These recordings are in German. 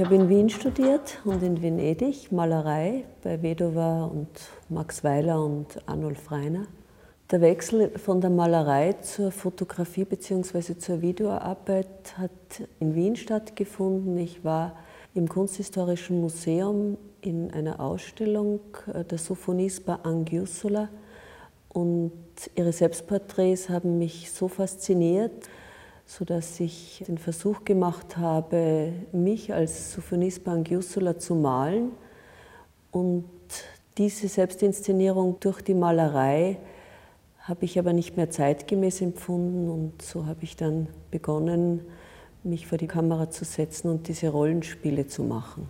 Ich habe in Wien studiert und in Venedig Malerei bei Vedova und Max Weiler und Arnulf Reiner. Der Wechsel von der Malerei zur Fotografie bzw. zur Videoarbeit hat in Wien stattgefunden. Ich war im Kunsthistorischen Museum in einer Ausstellung äh, der Sophonisba Angiussola und ihre Selbstporträts haben mich so fasziniert, sodass ich den Versuch gemacht habe, mich als Sophonisba Angiussola zu malen und diese Selbstinszenierung durch die Malerei habe ich aber nicht mehr zeitgemäß empfunden und so habe ich dann begonnen, mich vor die Kamera zu setzen und diese Rollenspiele zu machen.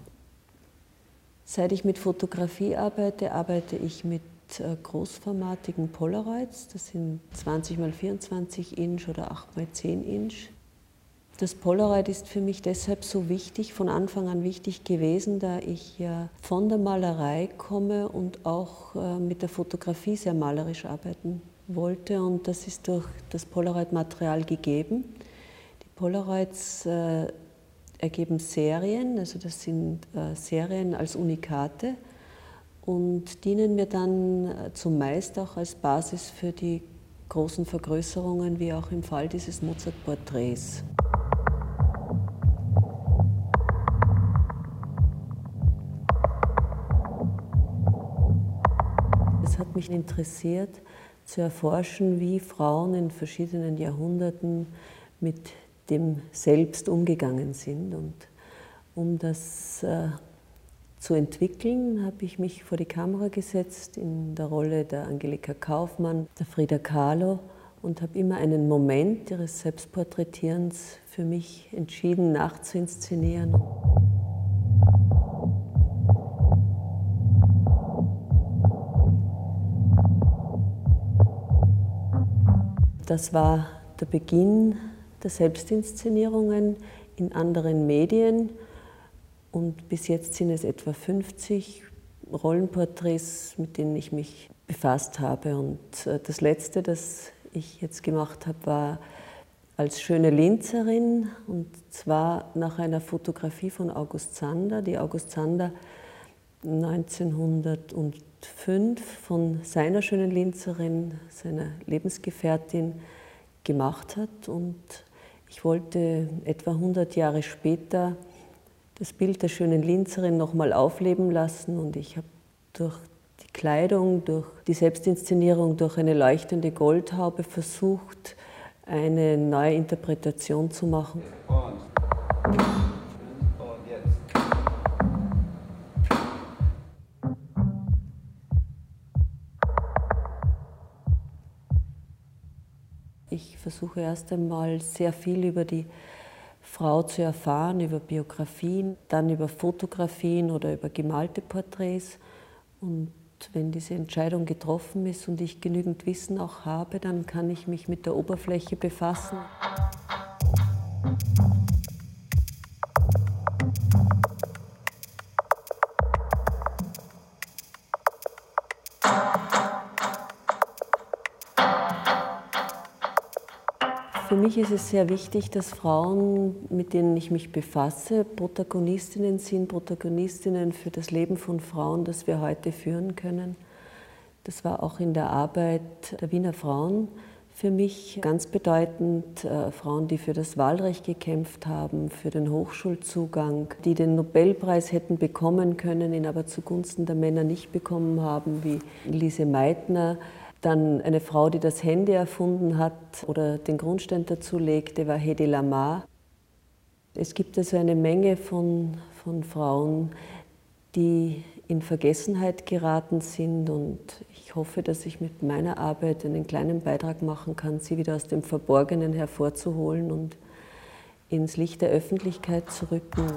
Seit ich mit Fotografie arbeite, arbeite ich mit äh, großformatigen Polaroids. Das sind 20 x 24 Inch oder 8 x 10 Inch. Das Polaroid ist für mich deshalb so wichtig, von Anfang an wichtig gewesen, da ich ja von der Malerei komme und auch äh, mit der Fotografie sehr malerisch arbeiten wollte. Und das ist durch das Polaroid-Material gegeben. Die Polaroids äh, ergeben Serien, also das sind äh, Serien als Unikate und dienen mir dann äh, zumeist auch als Basis für die großen Vergrößerungen, wie auch im Fall dieses Mozart-Porträts. Es hat mich interessiert, zu erforschen, wie Frauen in verschiedenen Jahrhunderten mit dem Selbst umgegangen sind. Und um das äh, zu entwickeln, habe ich mich vor die Kamera gesetzt in der Rolle der Angelika Kaufmann, der Frida Kahlo und habe immer einen Moment ihres Selbstporträtierens für mich entschieden nachzuinszenieren. Das war der Beginn der Selbstinszenierungen in anderen Medien und bis jetzt sind es etwa 50 Rollenporträts, mit denen ich mich befasst habe. Und äh, das letzte, das ich jetzt gemacht habe, war als schöne Linzerin und zwar nach einer Fotografie von August Zander, die August Zander 1905 von seiner schönen Linzerin, seiner Lebensgefährtin, gemacht hat. Und ich wollte etwa 100 Jahre später das Bild der schönen Linzerin nochmal aufleben lassen und ich habe durch die Kleidung, durch die Selbstinszenierung, durch eine leuchtende Goldhaube versucht, eine neue Interpretation zu machen. Ich versuche erst einmal sehr viel über die Frau zu erfahren, über Biografien, dann über Fotografien oder über gemalte Porträts. Und wenn diese Entscheidung getroffen ist und ich genügend Wissen auch habe, dann kann ich mich mit der Oberfläche befassen. Für mich ist es sehr wichtig, dass Frauen, mit denen ich mich befasse, Protagonistinnen sind, Protagonistinnen für das Leben von Frauen, das wir heute führen können. Das war auch in der Arbeit der Wiener Frauen für mich ganz bedeutend. Äh, Frauen, die für das Wahlrecht gekämpft haben, für den Hochschulzugang, die den Nobelpreis hätten bekommen können, ihn aber zugunsten der Männer nicht bekommen haben, wie Lise Meitner, dann eine Frau, die das Handy erfunden hat oder den Grundstein dazu legte, war Hedy Lamar. Es gibt also eine Menge von, von Frauen, die in Vergessenheit geraten sind und ich hoffe, dass ich mit meiner Arbeit einen kleinen Beitrag machen kann, sie wieder aus dem Verborgenen hervorzuholen und ins Licht der Öffentlichkeit zu rücken.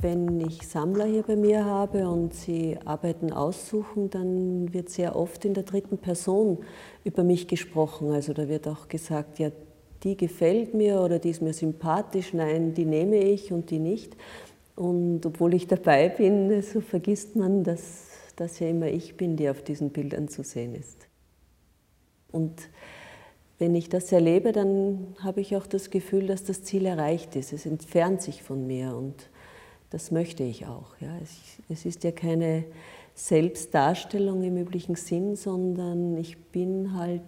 Wenn ich Sammler hier bei mir habe und sie Arbeiten aussuchen, dann wird sehr oft in der dritten Person über mich gesprochen. Also da wird auch gesagt, ja, die gefällt mir oder die ist mir sympathisch, nein, die nehme ich und die nicht. Und obwohl ich dabei bin, so vergisst man, dass das ja immer ich bin, die auf diesen Bildern zu sehen ist. Und wenn ich das erlebe, dann habe ich auch das Gefühl, dass das Ziel erreicht ist. Es entfernt sich von mir und das möchte ich auch. Ja. Es, es ist ja keine Selbstdarstellung im üblichen Sinn, sondern ich bin halt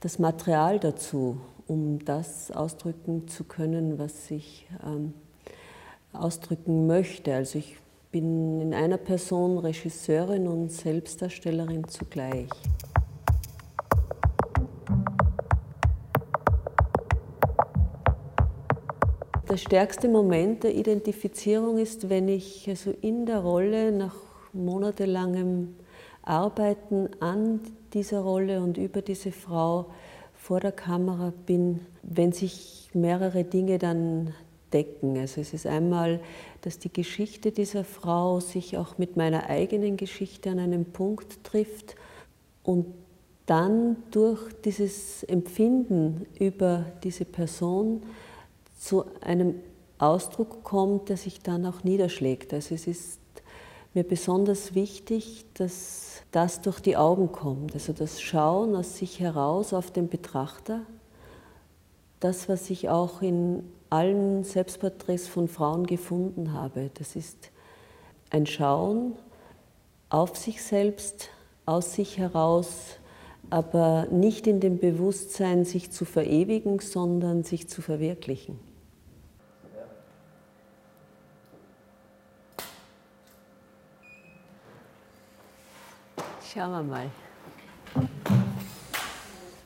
das Material dazu, um das ausdrücken zu können, was ich ähm, ausdrücken möchte. Also ich bin in einer Person Regisseurin und Selbstdarstellerin zugleich. Der stärkste Moment der Identifizierung ist, wenn ich also in der Rolle nach monatelangem Arbeiten an dieser Rolle und über diese Frau vor der Kamera bin, wenn sich mehrere Dinge dann decken. Also es ist einmal, dass die Geschichte dieser Frau sich auch mit meiner eigenen Geschichte an einem Punkt trifft und dann durch dieses Empfinden über diese Person zu einem Ausdruck kommt, der sich dann auch niederschlägt. Also es ist mir besonders wichtig, dass das durch die Augen kommt, also das Schauen aus sich heraus auf den Betrachter, das, was ich auch in allen Selbstporträts von Frauen gefunden habe. Das ist ein Schauen auf sich selbst, aus sich heraus, aber nicht in dem Bewusstsein, sich zu verewigen, sondern sich zu verwirklichen. Schauen wir mal.